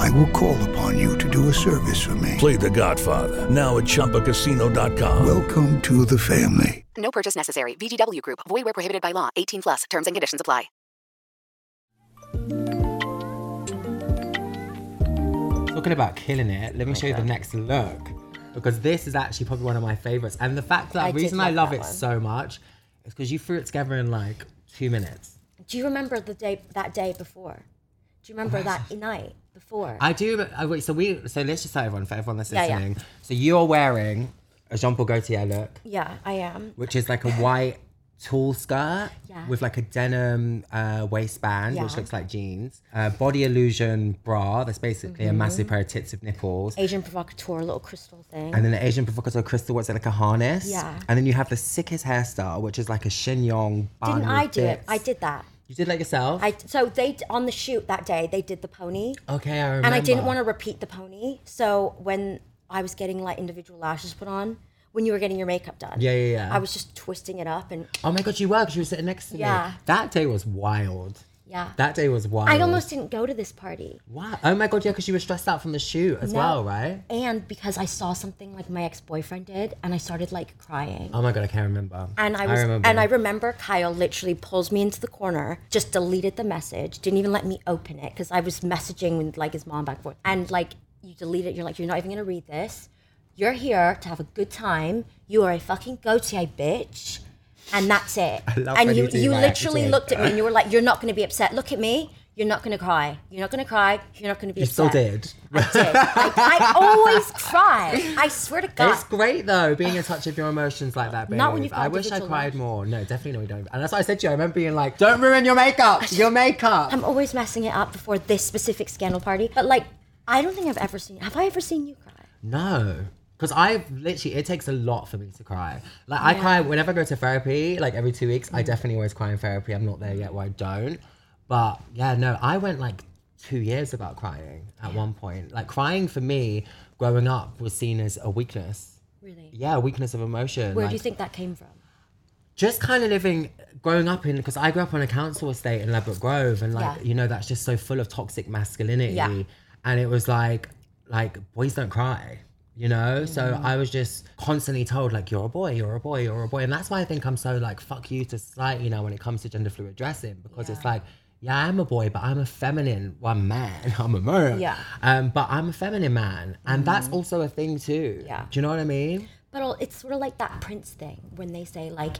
I will call upon you to do a service for me. Play The Godfather now at ChumbaCasino.com. Welcome to the family. No purchase necessary. VGW Group. Void where prohibited by law. 18 plus. Terms and conditions apply. Talking about killing it, let me show you the next look because this is actually probably one of my favorites. And the fact that I the reason I love love it one. so much is because you threw it together in like two minutes. Do you remember the day, that day before? Do you remember that night before? I do. I, wait, so we. So let's just tell everyone for everyone that's Yeah, yeah. listening. So you're wearing a Jean Paul Gaultier look, yeah, I am. which is like a white tall skirt Yeah. with like a denim uh, waistband, which looks like jeans. Uh, body illusion bra. That's basically Mm-hmm. a massive pair of tits with nipples. Agent Provocateur, little crystal thing. And then the Agent Provocateur crystal, what's it like a harness? Yeah. And then you have the sickest hairstyle, which is like a chignon. bun Didn't I do it? I did that. You did like yourself? I so they on the shoot that day they did the pony, okay, I remember. and I didn't want to repeat the pony. So when I was getting like individual lashes put on, when you were getting your makeup done, Yeah, yeah, yeah. I was just twisting it up, and Oh my god, you were because you were sitting next to Yeah. me. That day was wild. Yeah, That day was wild. I almost didn't go to this party. Wow. Oh my god, yeah, because you were stressed out from the shoot as No. well, right? And because I saw something like my ex boyfriend did, and I started like crying. Oh my god, I can't remember. And I was, remember. and I remember Kyle literally pulls me into the corner, just deleted the message, didn't even let me open it because I was messaging with like his mom back and forth. And like you delete it, you're like, you're not even gonna read this. You're here to have a good time. You are a fucking Gaultier bitch, and that's it. love and you you you literally looked at me and you were like, you're not gonna be upset. Look at me. You're not gonna cry. You're not gonna cry. You're not gonna be you upset. still did. I did. I, I always cry. I swear to God. It's great though, being in touch with your emotions like that, babe. Not when you've got I wish I cried more. No, definitely no, we don't. And that's what I said to you. I remember being like, "Don't ruin your makeup. Your makeup." I'm always messing it up before this specific scandal party. But like, I don't think I've ever seen. Have I ever seen you cry? No. Because I literally, it takes a lot for me to cry. Like, I cry whenever I go to therapy, like every two weeks. Mm. I definitely always cry in therapy. I'm not there yet where I don't. But yeah, no, I went like two years about crying at one point. Like, crying for me, growing up was seen as a weakness. Really? Yeah, a weakness of emotion. Where do you think that came from? just kind of living growing up in because I grew up on a council estate in Ladbroke Grove and like Yeah. you know that's just so full of toxic masculinity Yeah. and it was like like boys don't cry you know so Mm-hmm. I was just constantly told like you're a boy you're a boy you're a boy and that's why I think I'm so like fuck you to society now when it comes to gender fluid dressing because it's like yeah I'm a boy but I'm a feminine one man I'm a man Yeah. um but I'm a feminine man and that's also a thing too Mm-hmm. Yeah. do you know what I mean But it's sort of like that Prince thing when they say like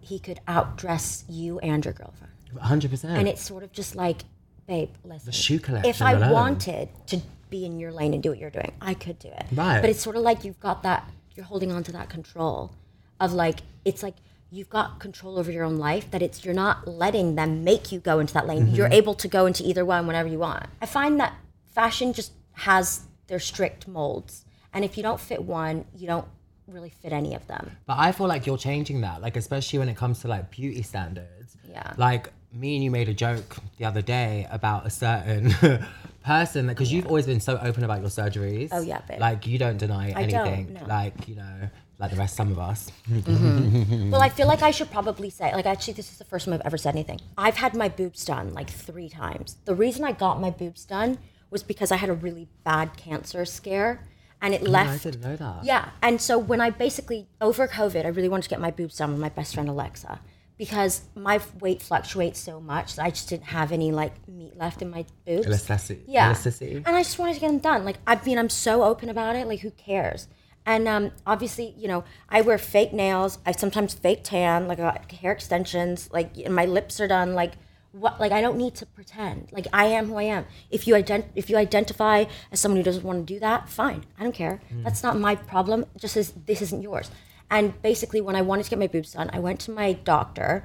he could outdress you and your girlfriend, 100% and it's sort of just like, babe, listen. the shoe collection if I alone. wanted to be in your lane and do what you're doing, I could do it. Right. But it's sort of like you've got that, you're holding on to that control of like, it's like you've got control over your own life that it's, you're not letting them make you go into that lane. Mm-hmm. You're able to go into either one whenever you want. I find that fashion just has their strict molds. And if you don't fit one, you don't really fit any of them. But I feel like you're changing that, like especially when it comes to like beauty standards. Yeah. Like me and you made a joke the other day about a certain person because you've always been so open about your surgeries. Oh, yeah, babe. Like you don't deny I don't, anything. no. Like you know, like the rest, some of us. Mm-hmm. Well, I feel like I should probably say, like, actually, this is the first time I've ever said anything. I've had my boobs done like three times. The reason I got my boobs done was because I had a really bad cancer scare and it Oh, I left. didn't know that. Yeah. And so when I basically, over COVID, I really wanted to get my boobs done with my best friend Alexa because my weight fluctuates so much that I just didn't have any like meat left in my boobs. Elasticity. Yeah. Elasticity. And I just wanted to get them done. Like, I mean, I'm so open about it. Like, who cares? And um, obviously, you know, I wear fake nails. I sometimes fake tan. Like, I got hair extensions. Like, and my lips are done. Like, what? Like, I don't need to pretend. Like, I am who I am. If you ident- if you identify as someone who doesn't want to do that, fine. I don't care. That's not my problem. Just as this isn't yours. And basically, when I wanted to get my boobs done, I went to my doctor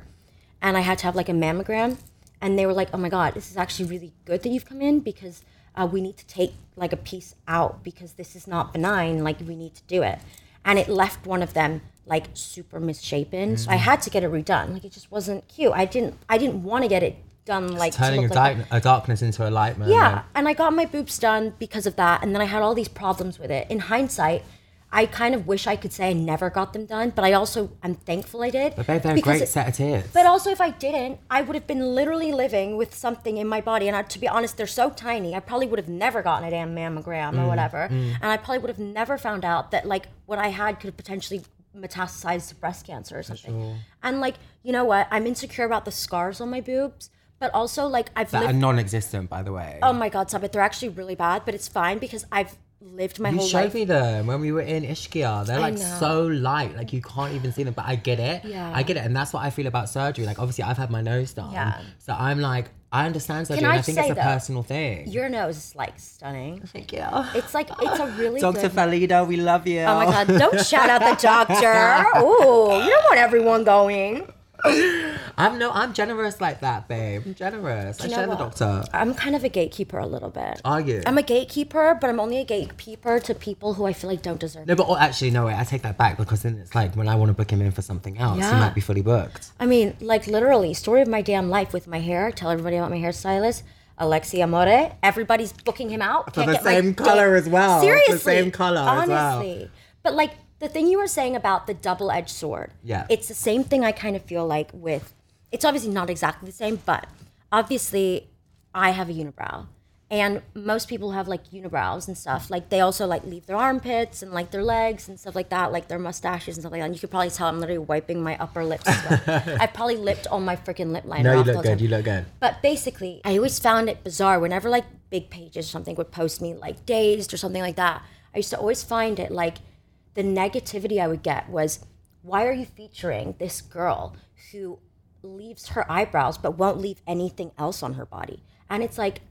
and I had to have like a mammogram. And they were like, "Oh my god, this is actually really good that you've come in because uh, we need to take like a piece out because this is not benign. Like we need to do it." And it left one of them like super misshapen, so I had to get it redone. Like it just wasn't cute. I didn't. I didn't want to get it done like Turning a, like dark- a darkness into a light, man. yeah, and I got my boobs done because of that, and then I had all these problems with it. In hindsight, I kind of wish I could say I never got them done, but I also I'm thankful I did. But they're a great it- set of tits. But also, if I didn't, I would have been literally living with something in my body, and I, to be honest, they're so tiny. I probably would have never gotten a damn mammogram Mm, or whatever, and I probably would have never found out that like what I had could have potentially metastasized to breast cancer or something. And like, you know what? I'm insecure about the scars on my boobs, but also like I've that are non-existent, by the way. Oh my god, stop it! They're actually really bad, but it's fine because I've lived my you whole showed me them when we were in Ischia. They're like so light, like you can't even see them. But I get it. Yeah. I get it, and that's what I feel about surgery. Like obviously, I've had my nose done, Yeah. so I'm like, I understand surgery. Can and I I think it's a though, personal thing. Your nose is like stunning. Thank you, It's like it's a really Dr. good. Falido. We love you. Oh my god! Don't shout out the doctor. Ooh, you don't want everyone going. I'm no, I'm generous like that, babe. I'm generous. I share the doctor. I'm kind of a gatekeeper a little bit. Are you? I'm a gatekeeper, but I'm only a gatekeeper to people who I feel like don't deserve. no, but oh, actually, no, wait. I take that back because then it's like when I want to book him in for something else, he might be fully booked. I mean, like literally, story of my damn life with my hair. Tell everybody about my hairstylist, Alexi Amore. Everybody's booking him out. For Can't the same colour as well. The Seriously, same colour as well. Honestly, but like the thing you were saying about the double-edged sword. Yeah. it's the same thing. I kind of feel like with. It's obviously not exactly the same, but obviously, I have a unibrow. And most people have like unibrows and stuff. Like they also like leave their armpits and like their legs and stuff like that, like their mustaches and stuff like that. And you could probably tell I'm literally wiping my upper lips. I probably lipped all my freaking lip liner. No, you look good. time. You look good. But basically, I always found it bizarre whenever like big pages or something would post me like Dazed or something like that. I used to always find it like the negativity I would get was, why are you featuring this girl who leaves her eyebrows but won't leave anything else on her body? And it's like,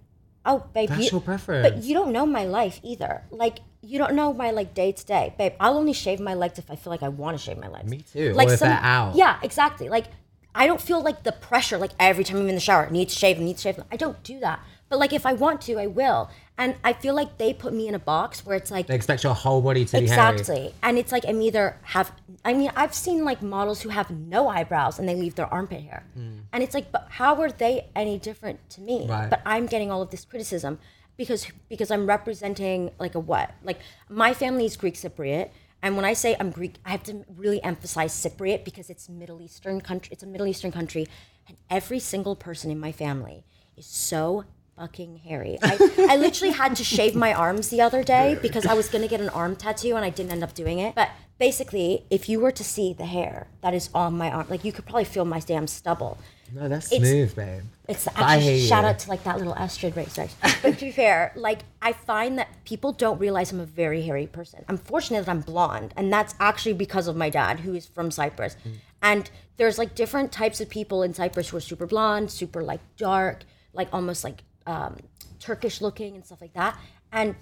oh, babe, That's you, your preference. But you don't know my life either. Like, you don't know my like day to day, babe. I'll only shave my legs if I feel like I want to shave my legs. Me too, Like or if they're out. Yeah, exactly. Like I don't feel like the pressure. Like every time I'm in the shower, need to shave, need to shave. I don't do that. But like if I want to, I will. And I feel like they put me in a box where it's like They expect your whole body to be hairy. exactly, and it's like I'm either have. I mean, I've seen like models who have no eyebrows and they leave their armpit hair, hmm. and it's like, but how are they any different to me? Right. But I'm getting all of this criticism, because because I'm representing like a what? Like my family is Greek Cypriot, and when I say I'm Greek, I have to really emphasize Cypriot because it's Middle Eastern country. It's a Middle Eastern country, and every single person in my family is so fucking hairy. I, I literally had to shave my arms the other day because I was gonna get an arm tattoo and I didn't end up doing it. But basically, if you were to see the hair that is on my arm, like you could probably feel my damn stubble. No, that's It's- smooth, babe. It's actually shout you. out to like that little Astrid research. But to be fair, like I find that people don't realize I'm a very hairy person. I'm fortunate that I'm blonde, and that's actually because of my dad, who is from Cyprus. Mm. And there's like different types of people in Cyprus who are super blonde, super like dark, like almost like um, Turkish looking and stuff like that. And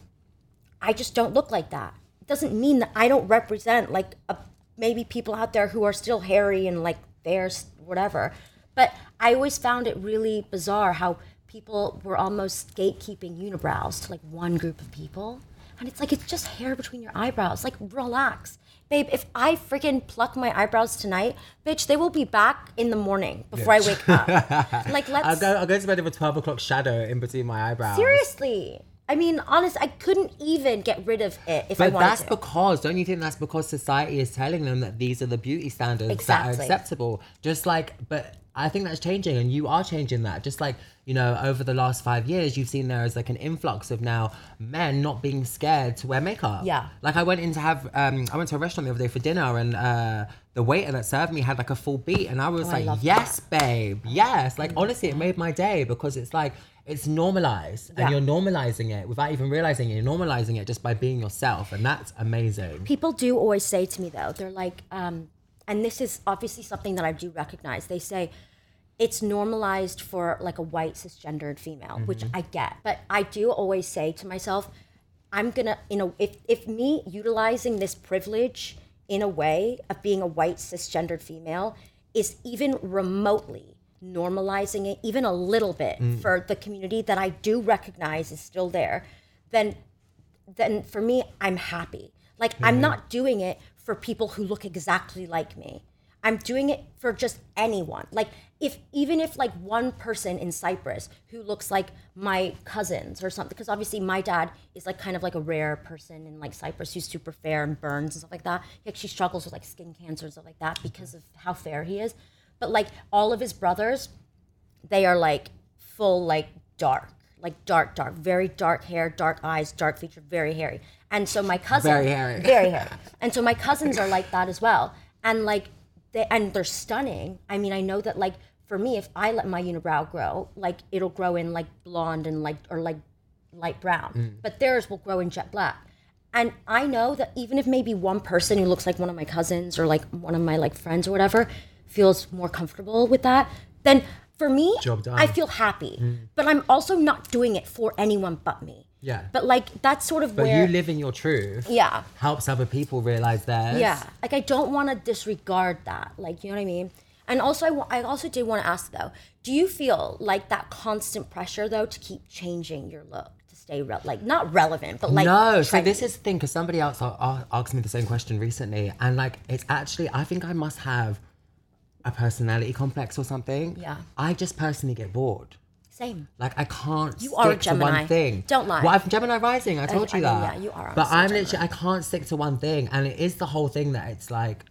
I just don't look like that. It doesn't mean that I don't represent like a, maybe people out there who are still hairy and like there's whatever. But I always found it really bizarre how people were almost gatekeeping unibrows to like one group of people. And it's like it's just hair between your eyebrows. Like relax. Babe, if I freaking pluck my eyebrows tonight, bitch, they will be back in the morning before I wake up. like let's I'll go, I'll go to bed with a 12 o'clock shadow in between my eyebrows. Seriously. I mean, honest, I couldn't even get rid of it if I wanted. But that's to. because, don't you think that's because society is telling them that these are the beauty standards that are acceptable? Just like, but I think that's changing and you are changing that. Just like, you know, over the last five years, you've seen there is like an influx of now men not being scared to wear makeup. Yeah. Like I went in to have, um, I went to a restaurant the other day for dinner and uh, the waiter that served me had like a full beat and I was Oh, like, love yes, babe, yes. Like honestly, it made my day because it's like, it's normalized Yeah. and you're normalizing it without even realizing it. You're normalizing it just by being yourself, and that's amazing. People do always say to me, though, they're like, um, and this is obviously something that I do recognize. They say it's normalized for like a white cisgendered female, which mm-hmm. I get. But I do always say to myself, I'm gonna, you know, if, if me utilizing this privilege in a way of being a white cisgendered female is even remotely normalizing it, even a little bit mm. for the community that I do recognize is still there, then then for me, I'm happy. Like I'm mm-hmm. not doing it for people who look exactly like me. I'm doing it for just anyone. Like if even if like one person in Cyprus who looks like my cousins or something, because obviously my dad is like kind of like a rare person in like Cyprus who's super fair and burns and stuff like that. He actually struggles with like skin cancer and stuff like that because of how fair he is. But like all of his brothers, they are like full like dark like dark dark very dark hair dark eyes dark feature very hairy and so my cousin Very hairy. very hairy. And so my cousins are like that as well. And like they and they're stunning. I mean i know that like for me if i let my unibrow grow like it'll grow in like blonde and like or like light brown. Mm. But theirs will grow in jet black. And i know that even if maybe one person who looks like one of my cousins or like one of my like friends or whatever feels more comfortable with that then for me Job done. i feel happy. Mm. But i'm also not doing it for anyone but me Yeah. but like that's sort of But where you living your truth yeah helps other people realize theirs. yeah like i don't want to disregard that like you know what i mean and also I I also did want to ask though do you feel like that constant pressure though to keep changing your look to stay re- like not relevant but like no, so this is the thing because somebody else asked me the same question recently, and like it's actually I think I must have a personality complex or something. Yeah. I just personally get bored. Same Like I can't You stick are a to one thing. Don't lie. Well, I'm Gemini rising. I told I you mean, that. yeah, you are But I'm Gemini. literally I can't stick to one thing, and it is the whole thing that it's like.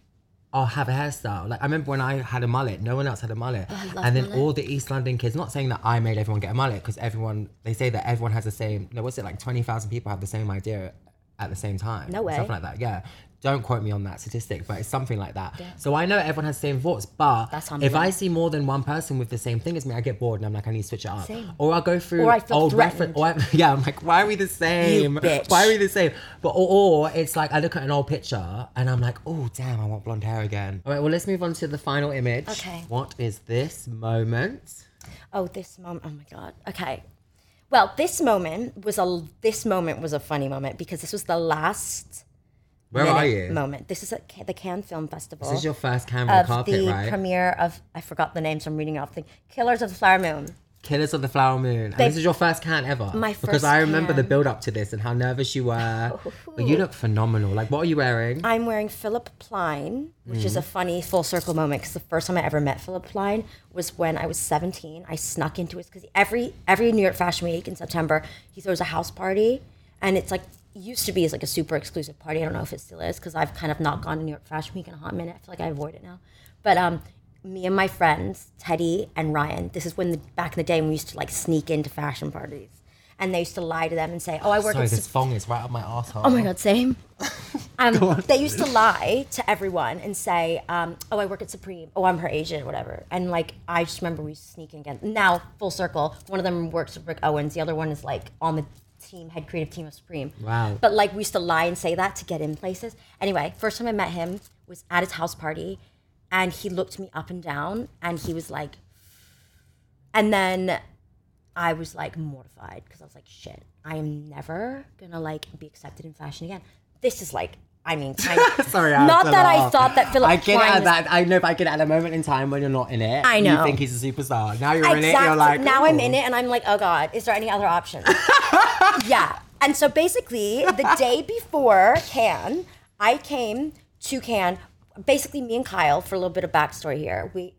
I'll have a hairstyle. Like I remember when I had a mullet, no one else had a mullet, oh, love and then mullet. all the East London kids. Not saying that I made everyone get a mullet, because everyone they say that everyone has the same. No, what's it like? Twenty thousand people have the same idea at the same time. No way. Something like that. Yeah. Don't quote me on that statistic, but it's something like that. So I know everyone has the same thoughts, but That's if. I see more than one person with the same thing as me, I get bored and I'm like, I need to switch it up. Same. Or I'll go through Or old reference. Or I, yeah, I'm like, why are we the same? bitch. Why are we the same? But or, or it's like I look at an old picture and I'm like, oh damn, I want blonde hair again. All right, well let's move on to the final image. Okay. What is this moment? Oh, this moment. Oh my god. Okay. Well, this moment was a this moment was a funny moment because this was the last Where are you? moment. This is at the Cannes Film Festival. This is your first of carpet, the right? premiere of I forgot the name, so I'm reading off the Killers of the Flower Moon. Killers of the Flower Moon. And They- this is your first Cannes ever. My first Because I remember the build up to this and how nervous you were. but you look phenomenal. Like, what are you wearing? I'm wearing Philipp Plein, which Mm-hmm. is a funny full circle moment because the first time I ever met Philipp Plein was when I was 17. I snuck into his because every every New York Fashion Week in September he throws a house party, and it's like used to be as like a super exclusive party. I don't know if it still is because I've kind of not gone to New York Fashion Week in a hot minute. I feel like I avoid it now, but um. Me and my friends, Teddy and Ryan, this is when the, back in the day when we used to like sneak into fashion parties. And they used to lie to them and say, Oh, I work Sorry, at this Sup- is right up my asshole. Oh my god, same. Um, they used to lie to everyone and say, um, "Oh, I work at Supreme. Oh, I'm her agent, whatever." And like, I just remember we sneaking in again. Now, full circle. One of them works with Rick Owens. The other one is like on the team, head creative team of Supreme. Wow. But like, we used to lie and say that to get in places. Anyway, first time I met him was at his house party, and he looked me up and down, and he was like, and then I was like mortified because I was like, shit, I am never gonna like be accepted in fashion again. This is like, I mean, of, Sorry, I not that I thought that Philip I get Klein at that. I know, but I get at a moment in time when you're not in it. I know. You think he's a superstar. Now you're in it. You're like, now I'm in it, and I'm like, oh god, is there any other option? yeah. And so basically, the day before Cannes, I came to Cannes. Basically, me and Kyle, for a little bit of backstory here, we.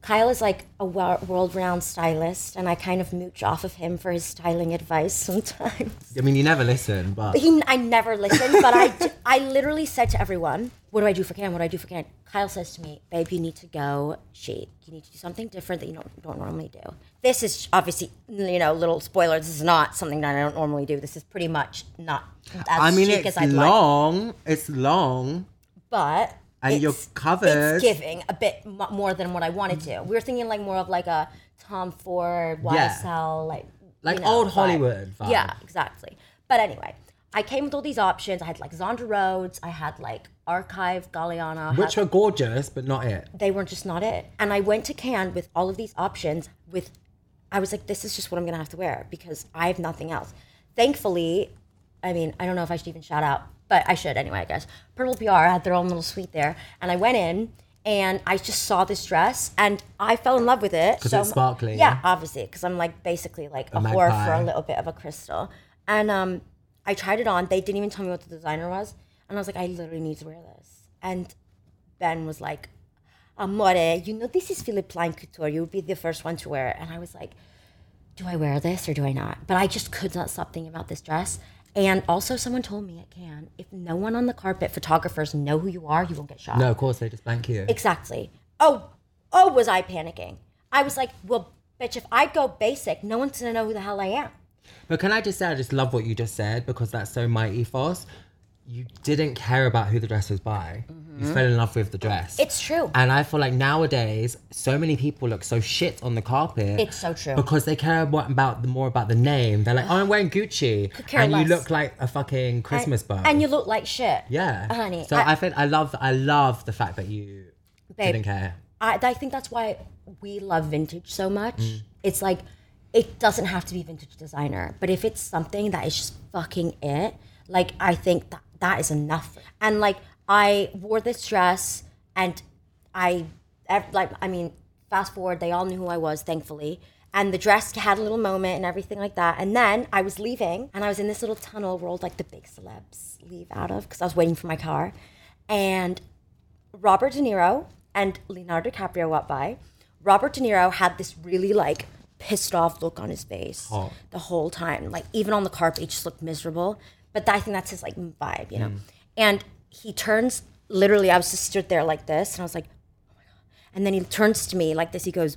Kyle is like a world-renowned stylist, and I kind of mooch off of him for his styling advice sometimes. I mean, you never listen, but He, I never listen, but I, I literally said to everyone, "What do I do for Cannes? What do I do for Cannes?" Kyle says to me, "Babe, you need to go chic. You need to do something different that you don't, don't normally do." This is obviously, you know, little spoiler. This is not something that I don't normally do. This is pretty much not as I mean, chic it's as I'd like, long. It's long. but And you're it's- covered. It's giving a bit more than what I wanted to. We were thinking like more of like a Tom Ford, Yeah. YSL, like Like you know, old. Hollywood vibe. Yeah, exactly. But anyway, I came with all these options. I had like Zandra Rhodes. I had like Archive Galliano. Which had- were gorgeous, but not it. they were just not it. And I went to Cannes with all of these options. With, I was like, this is just what I'm gonna have to wear because I have nothing else. Thankfully, I mean, I don't know if I should even shout out, but I should anyway. I guess Purple PR had their own little suite there, and I went in. And I just saw this dress, and I fell in love with it. 'Cause So it's sparkly, Yeah, yeah? obviously, because I'm like basically like a, A whore for a little bit of a crystal. And um, I tried it on. They didn't even tell me what the designer was, and I was like, I literally need to wear this. And Ben was like, Amore, you know this is Philipp Plein Couture. You would be the first one to wear it. And I was like, do I wear this or do I not? But I just could not stop thinking about this dress. And also, someone told me it can. if no one on the carpet, photographers know who you are, you won't get shot. No, of course they just blank you. Exactly. Oh, oh, was I panicking? I was like, well, bitch, if I go basic, no one's gonna know who the hell I am. But can I just say, I just love what you just said because that's so my ethos. You didn't care about who the dress was by. You fell in love with the dress. Mm-hmm. It's true. And I feel like nowadays, so many people look so shit on the carpet. It's so true. Because they care about, about the, more about the name. They're like, oh, I'm wearing Gucci. and less. you look like a fucking Christmas bow. And you look like shit. yeah. honey. So I, think I love I love the fact that you Babe, didn't care. I, I think that's why we love vintage so much. Mm. It's like it doesn't have to be vintage designer, but if it's something that is just fucking it, like I think that that is enough. And like I wore this dress, and I like I mean, fast forward, they all knew who I was, thankfully. And the dress had a little moment and everything like that. And then I was leaving, and I was in this little tunnel rolled like the big celebs leave out of because I was waiting for my car, and Robert De Niro and Leonardo DiCaprio walked by. Robert De Niro had this really like pissed off look on his face Oh. the whole time. Like even on the carpet, he just looked miserable. But I think that's his like vibe, you know. Mm. And he turns literally. I was just stood there like this, and I was like, oh my god. And then he turns to me like this. He goes,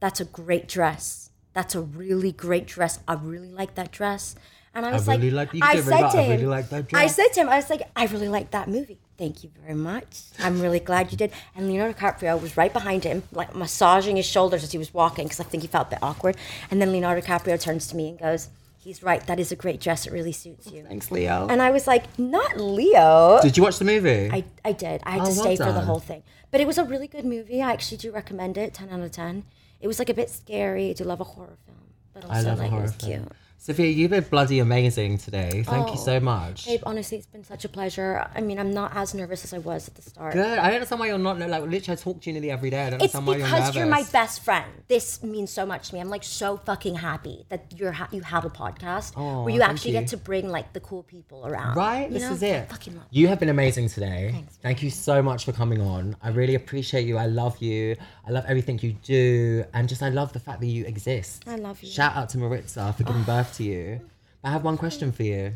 "That's a great dress. That's a really great dress. I really like that dress." And I was really like, like- you can I said to "I him, really like that I said to him, I was like, I really like that movie. Thank you very much. I'm really glad you did. And Leonardo DiCaprio was right behind him, like massaging his shoulders as he was walking, because I think he felt a bit awkward. And then Leonardo DiCaprio turns to me and goes, He's right. That is a great dress. It really suits you. Thanks, Leo. And I was like, Not Leo. Did you watch the movie? I, I did. I had Oh, to well stay for the done. whole thing. But it was a really good movie. I actually do recommend it. 10 out of 10. It was like a bit scary. I do love a horror film. But also, I love like, a horror it was film. cute. Sophia, you've been bloody amazing today. Thank you Oh, so much. Babe, honestly, it's been such a pleasure. I mean, I'm not as nervous as I was at the start. Good. I don't understand why you're not like literally. I talk to you nearly every day. I don't It's understand why you're because you're, my best friend. This means so much to me. I'm like so fucking happy that you're ha- you have a podcast Oh, where you actually you. get to bring like the cool people around. Right, you this know? is I it. fucking love You have been amazing today. Thanks. Thank you so much for coming on. I really appreciate you. I love you. I love everything you do, and just I love the fact that you exist. I love you. Shout out to Maritza for giving ah. birth to you. I have one question for you.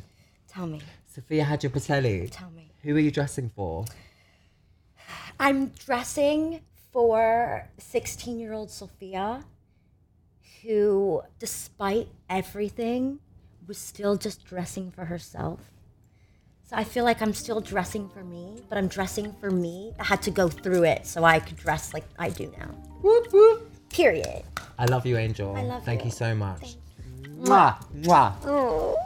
Tell me. Sophia Hadjipanteli. Tell me. Who are you dressing for? I'm dressing for 16 year old Sophia, who, despite everything, was still just dressing for herself. So I feel like I'm still dressing for me, but I'm dressing for me. I had to go through it so I could dress like I do now. Whoop whoop. Period. I love you, Angel. I love Thank you. you so much. Mwah, mwah. Oh.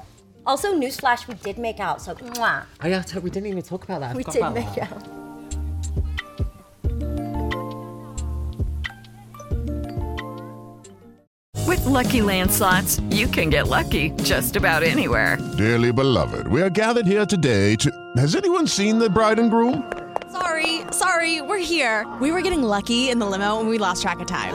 Also, newsflash, we did make out, so mwah. Oh yeah, t- we didn't even talk about that. I We did make that. out. With Lucky Land slots, you can get lucky just about anywhere. Dearly beloved, we are gathered here today to. Has anyone seen the bride and groom? Sorry, sorry, we're here. We were getting lucky in the limo and we lost track of time.